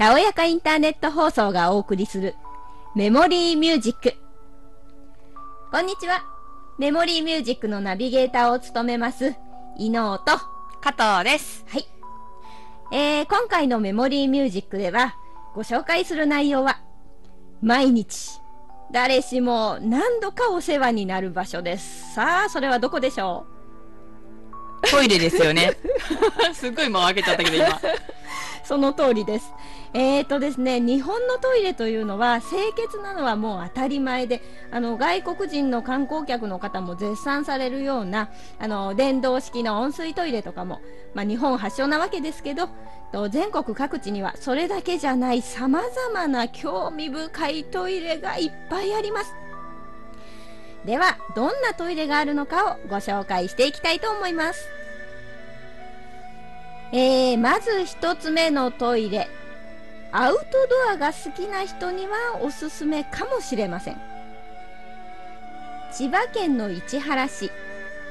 たおやかインターネット放送がお送りするメモリーミュージック。こんにちは。メモリーミュージックのナビゲーターを務めます、伊能と、加藤です。はい。えー、今回のメモリーミュージックでは、ご紹介する内容は、毎日、誰しも何度かお世話になる場所です。さあ、それはどこでしょトイレですよね。すっごい間開けちゃったけど今。うその通りです。えーとですね、日本のトイレというのは清潔なのはもう当たり前で、あの、外国人の観光客の方も絶賛されるような、あの、電動式の温水トイレとかも、まあ日本発祥なわけですけど、と全国各地にはそれだけじゃない様々な興味深いトイレがいっぱいあります。では、どんなトイレがあるのかをご紹介していきたいと思います。えー、まず一つ目のトイレ。アウトドアが好きな人にはおすすめかもしれません。千葉県の市原市、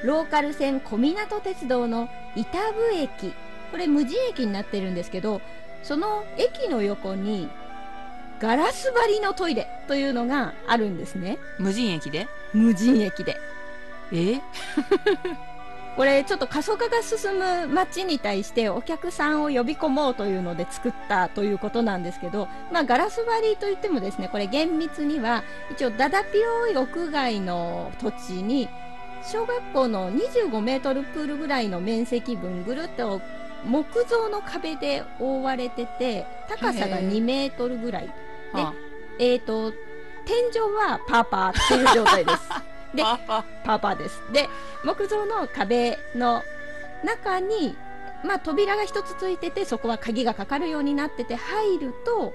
ローカル線小湊鉄道の板部駅。これ無人駅になってるんですけど、その駅の横にガラス張りのトイレというのがあるんですね。無人駅で？無人駅で。え？これちょっと過疎化が進む街に対してお客さんを呼び込もうというので作ったということなんですけど、まあ、ガラス張りといってもですねこれ厳密には一応だだぴょい屋外の土地に小学校の25メートルプールぐらいの面積分ぐるっと木造の壁で覆われてて高さがへえ2メートルぐらいではえー、と天井はパーパーっていう状態です。でパーパーです。で、木造の壁の中に、まあ、扉が一つついてて、そこは鍵がかかるようになってて、入ると、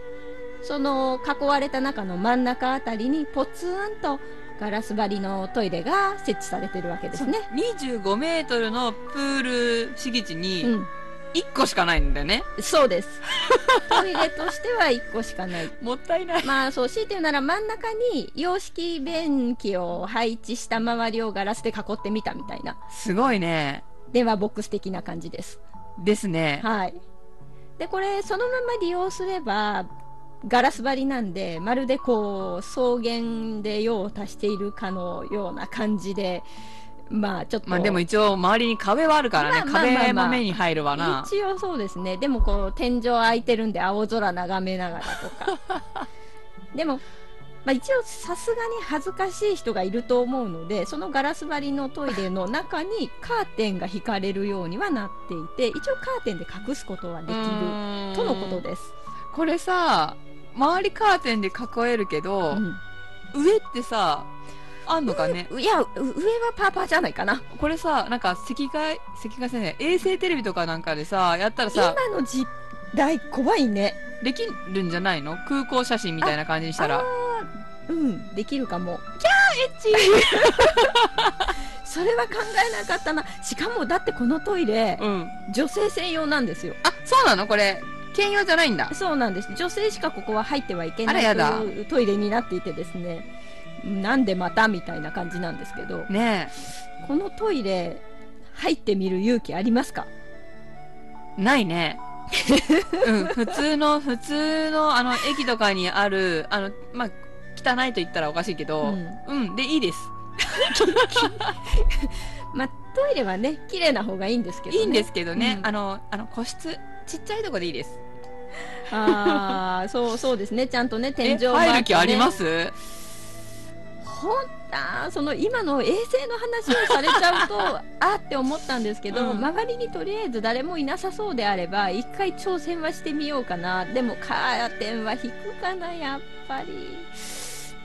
その囲われた中の真ん中あたりにポツンとガラス張りのトイレが設置されてるわけですね。25メートルのプール敷地うにん。1個しかないんだよね。そうです。トイレとしては1個しかない。もったいない。まあそう、強いて言うなら真ん中に洋式便器を配置した周りをガラスで囲ってみたみたいなすごいね。電話ボックス的な感じです。ですね。はい。で、これ、そのまま利用すれば、ガラス張りなんで、まるでこう、草原で用を足しているかのような感じで、まあ、ちょっと。まあでも一応周りに壁はあるからね。まあまあまあまあ壁も目に入るわな。一応そうですね。でもこう、天井開いてるんで青空眺めながらとか。でも、まあ一応さすがに恥ずかしい人がいると思うので、そのガラス張りのトイレの中にカーテンが引かれるようにはなっていて、一応カーテンで隠すことはできるとのことです。これさ、周りカーテンで囲えるけど、うん上ってさ、あんのかね？いや、う上はパーパーじゃないかな。これさ、なんか赤外、赤外線ね、衛星テレビとかなんかでさ、やったらさ、今の時代怖いね。できるんじゃないの？空港写真みたいな感じにしたら。うん、できるかも。エッチ それは考えなかったな。しかも、だってこのトイレ、うん。女性専用なんですよ。あ、そうなの？これ、兼用じゃないんだ。そうなんです。女性しかここは入ってはいけないというトイレになっていてですね。なんでまたみたいな感じなんですけど、ねこのトイレ、入ってみる勇気ありますか？え。ないね。うん、普通の、普通の、あの、駅とかにある、あの、まあ、汚いと言ったらおかしいけど、うんうん、で、いいです。まあ、トイレはね、綺麗な方がいいんですけどね。いいんですけどね、うんあの、あの、個室、ちっちゃいとこでいいです。ああ、そうそうですね。ちゃんとね、天え、井もあってね入る気あります？ほんあーその今の衛星の話をされちゃうと あーって思ったんですけど、うん。周りにとりあえず誰もいなさそうであれば一回挑戦はしてみようかな。でもカーテンは引くかなやっぱり。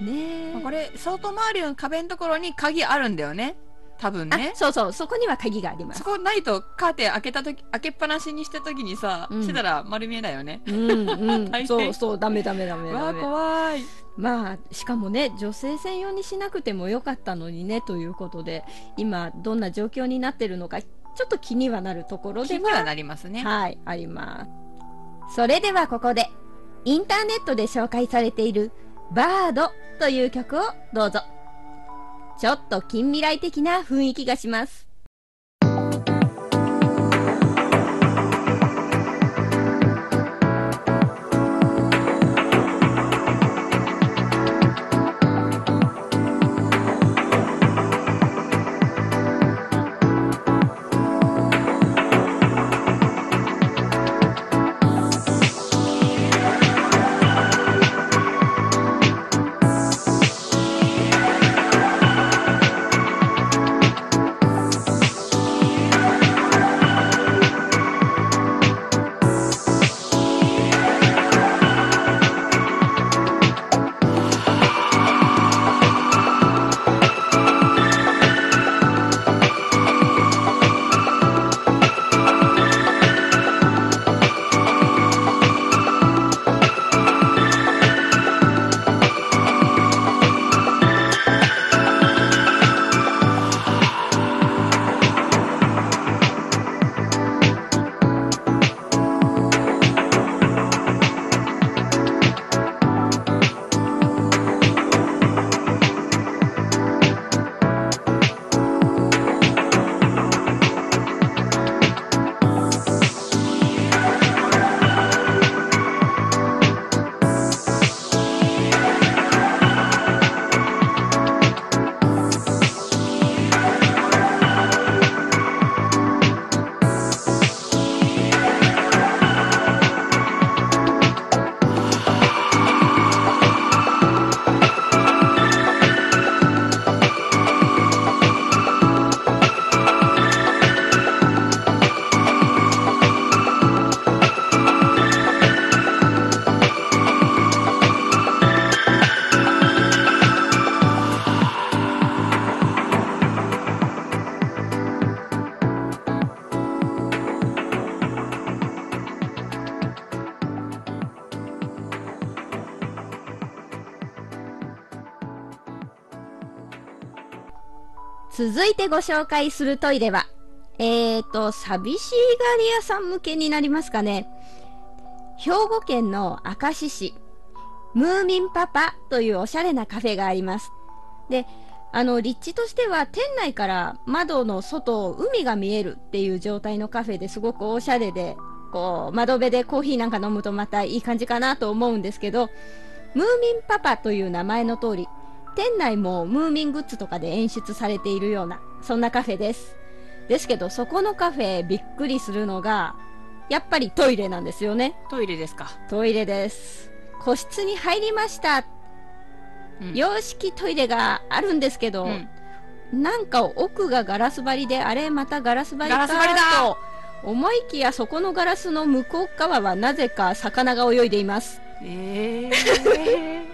ねえ。これ、外回りの壁のところに鍵あるんだよね。多分ね。あ。そうそう。そこには鍵があります。そこないとカーテン開けたとき、開けっぱなしにしたときにさ、うん。してたら丸見えだよね。うんうん。そうそう。ダメダメダメダメ。怖い。まあしかもね女性専用にしなくてもよかったのにねということで今どんな状況になってるのかちょっと気にはなるところで気にはなりますね。はい、あります。それではここで、インターネットで紹介されている、バードという曲をどうぞ。ちょっと近未来的な雰囲気がします。続いてご紹介するトイレは、えーと、寂しいがり屋さん向けになりますかね。兵庫県の明石市、ムーミンパパというおしゃれなカフェがあります。で、あの、立地としては店内から窓の外、海が見えるっていう状態のカフェですごくおしゃれで、こう、窓辺でコーヒーなんか飲むとまたいい感じかなと思うんですけど、ムーミンパパという名前の通り、店内もムーミングッズとかで演出されているような、そんなカフェです。ですけど、そこのカフェびっくりするのが、やっぱりトイレなんですよね。トイレですか。トイレです。個室に入りました。うん、洋式トイレがあるんですけど、うん、なんか奥がガラス張りで、あれまたガラス張りかと思いきやそこのガラスの向こう側はなぜか魚が泳いでいます。えー、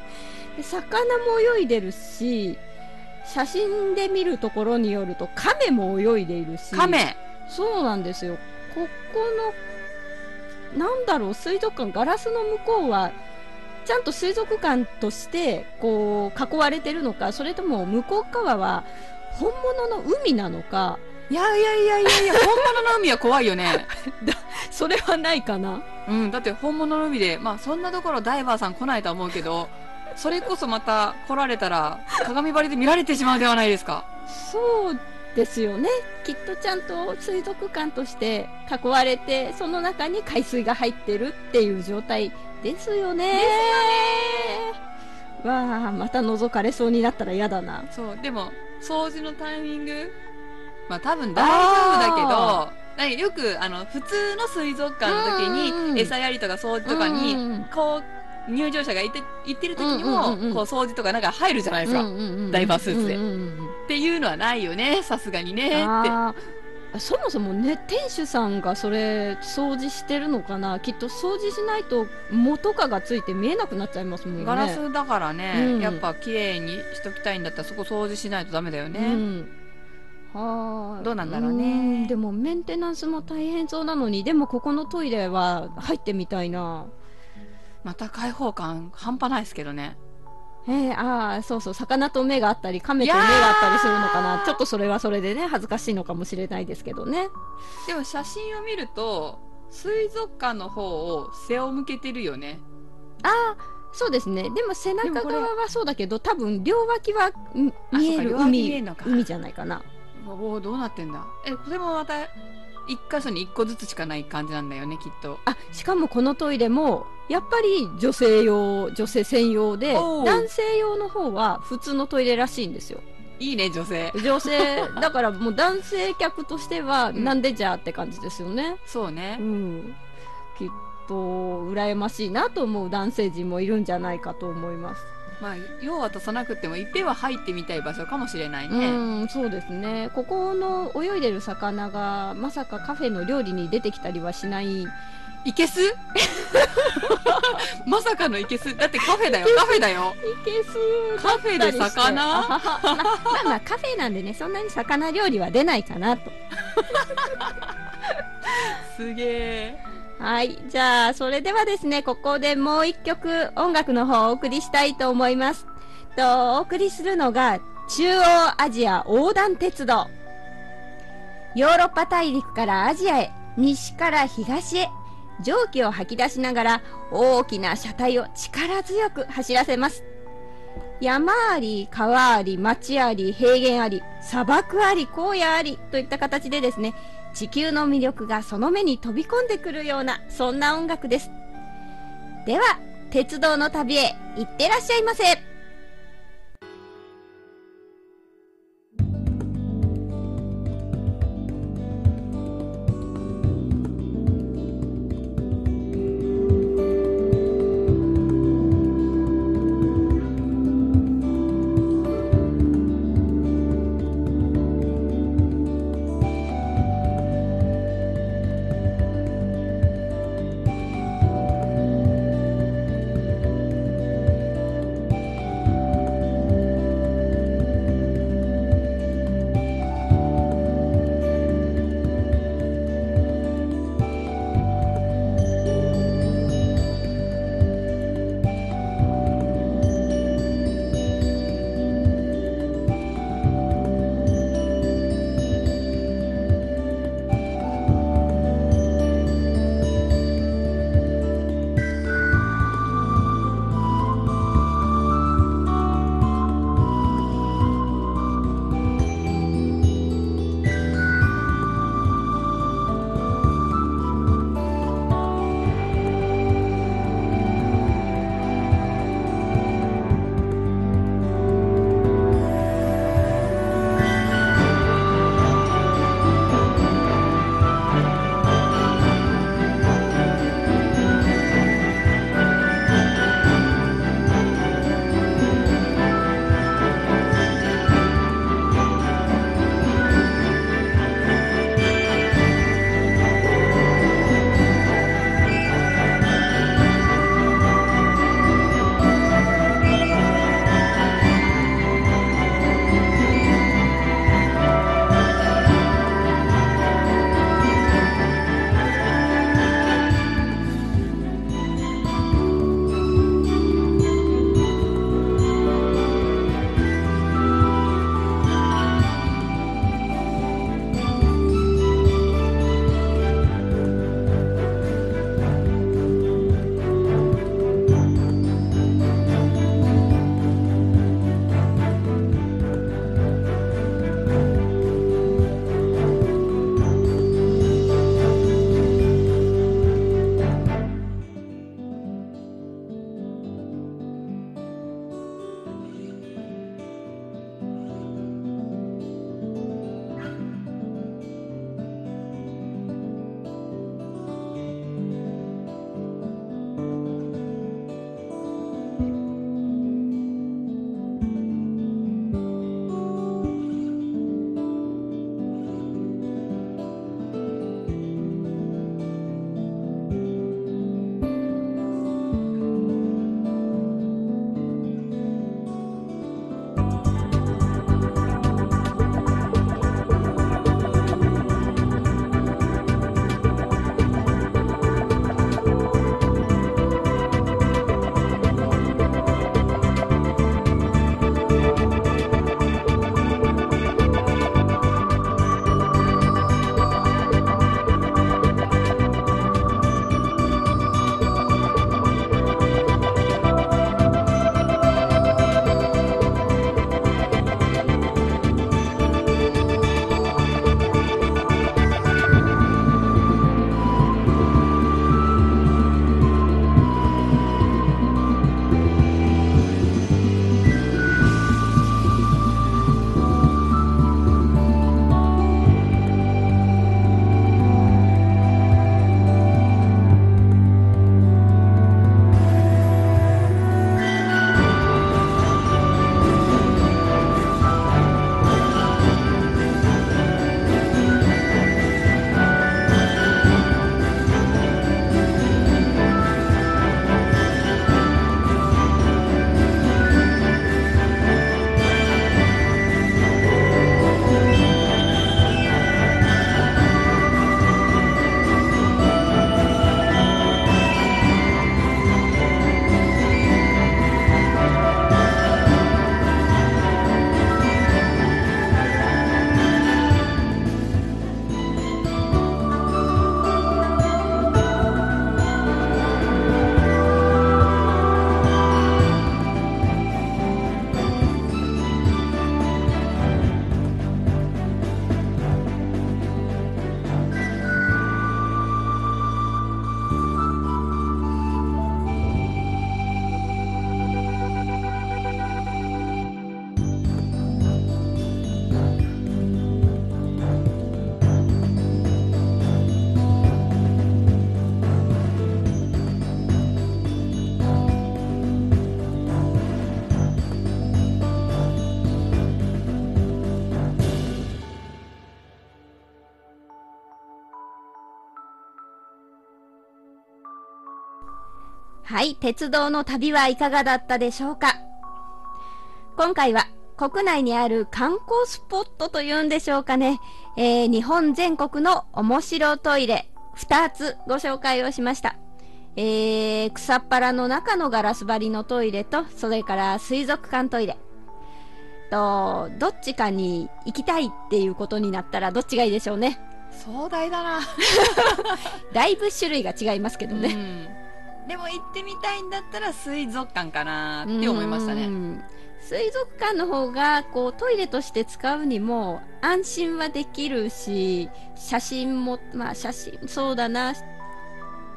魚も泳いでるし、写真で見るところによると亀も泳いでいるし。亀？そうなんですよ。ここの、なんだろう、水族館、ガラスの向こうは、ちゃんと水族館としてこう囲われてるのかそれとも向こう側は本物の海なのかいやいやいやいやいや、本物の海は怖いよね。それはないかなうん、だって本物の海で、まあそんなところダイバーさん来ないと思うけど、それこそまた来られたら、鏡張りで見られてしまうではないですか。そうですよね。きっとちゃんと水族館として囲われて、その中に海水が入ってるっていう状態ですよね。ですよね。わあ、また覗かれそうになったら嫌だな。そう、でも、掃除のタイミングまあ多分大丈夫だけど、なんかよく、あの、普通の水族館の時に、餌やりとか掃除とかに、こう、入場者がいて、行ってる時にも、こう、掃除とかなんか入るじゃないですか。ダイバースーツで。っていうのはないよね、さすがにね、って。そもそもね店主さんがそれ掃除してるのかな。きっと掃除しないと元かがついて見えなくなっちゃいますもんね。ガラスだからね、うん、やっぱ綺麗にしときたいんだったらそこ掃除しないとダメだよね、うん。はあ、どうなんだろうね。でもメンテナンスも大変そうなのにでもここのトイレは入ってみたいなまた開放感半端ないですけどね。えー、ああそうそう魚と目があったり亀と目があったりするのかな。ちょっとそれはそれでね恥ずかしいのかもしれないですけどね。でも写真を見ると水族館の方を背を向けてるよね。ああそうですね。でも背中側はそうだけど多分両脇は見える海海じゃないかな。おおどうなってんだ。えこれもまた一箇所に一個ずつしかない感じなんだよねきっと。あしかもこのトイレもやっぱり女性用女性専用で男性用の方は普通のトイレらしいんですよ。いいね女性。女性。だからもう男性客としてはなんでじゃあって感じですよね、そうね。うん。きっと羨ましいなと思う男性陣もいるんじゃないかと思いますまあ、用は足さなくてもいっぺんは入ってみたい場所かもしれないね。うん、そうですね。ここの泳いでる魚がまさかカフェの料理に出てきたりはしない。いけす？まさかのいけす？だってカフェだよ、カフェだよ。いけすカフェで魚？まあ、まあまあカフェなんでね、そんなに魚料理は出ないかなと。すげえ。はい。じゃあ、それではですね、ここでもう一曲音楽の方をお送りしたいと思います。と、お送りするのが、中央アジア横断鉄道。ヨーロッパ大陸からアジアへ、西から東へ、蒸気を吐き出しながら大きな車体を力強く走らせます。山あり、川あり、町あり、平原あり、砂漠あり、荒野ありといった形でですね、地球の魅力がその目に飛び込んでくるような、そんな音楽です。では、鉄道の旅へ行ってらっしゃいませ。はい、鉄道の旅はいかがだったでしょうか？今回は国内にある観光スポットというんでしょうかね、えー日本全国の面白トイレ2つご紹介をしました。えー草っ腹の中のガラス張りのトイレと、それから水族館トイレ。と、どっちかに行きたいっていうことになったらどっちがいいでしょうね。壮大だな。だいぶ種類が違いますけどね。うん。でも行ってみたいんだったら水族館かなって思いましたうね。ん。水族館の方がこうトイレとして使うにも安心はできるし写真もまあ写真そうだな。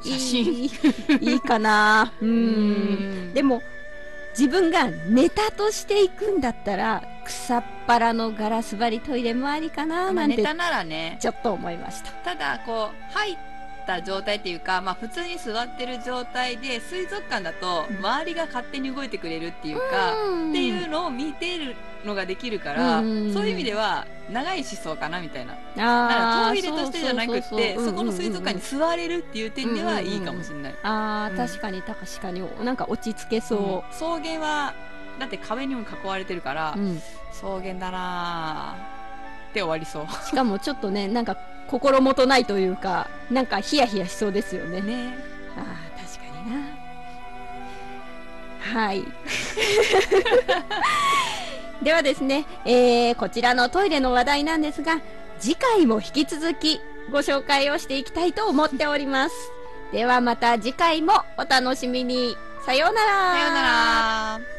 写真？い いいいかな。ううん。んでも自分がネタとして行くんだったら草っ腹のガラス張りトイレもありかななんてまあネタならね、ちょっと思いました。ただこう、入った状態っていうか、まあ普通に座ってる状態で、水族館だと周りが勝手に動いてくれるっていうか、うん。っていうのを見てるのができるから、うんそういう意味では長い思想かなみたいな。だからトイレとしてじゃなくって、ううう。そこの水族館に座れるっていう点ではいいかもしれない。ああ、うん。確かに確かに。なんか落ち着けそ草原は、だって壁にも囲われてるから、う、うん、草原だなーって終わりそう。しかもちょっとねなんか心もとないというかなんかヒヤヒヤしそうですよね。ね。ああ確かにな。はい。ではですね、えーこちらのトイレの話題なんですが次回も引き続きご紹介をしていきたいと思っております。ではまた次回もお楽しみに。さようなら。さようなら。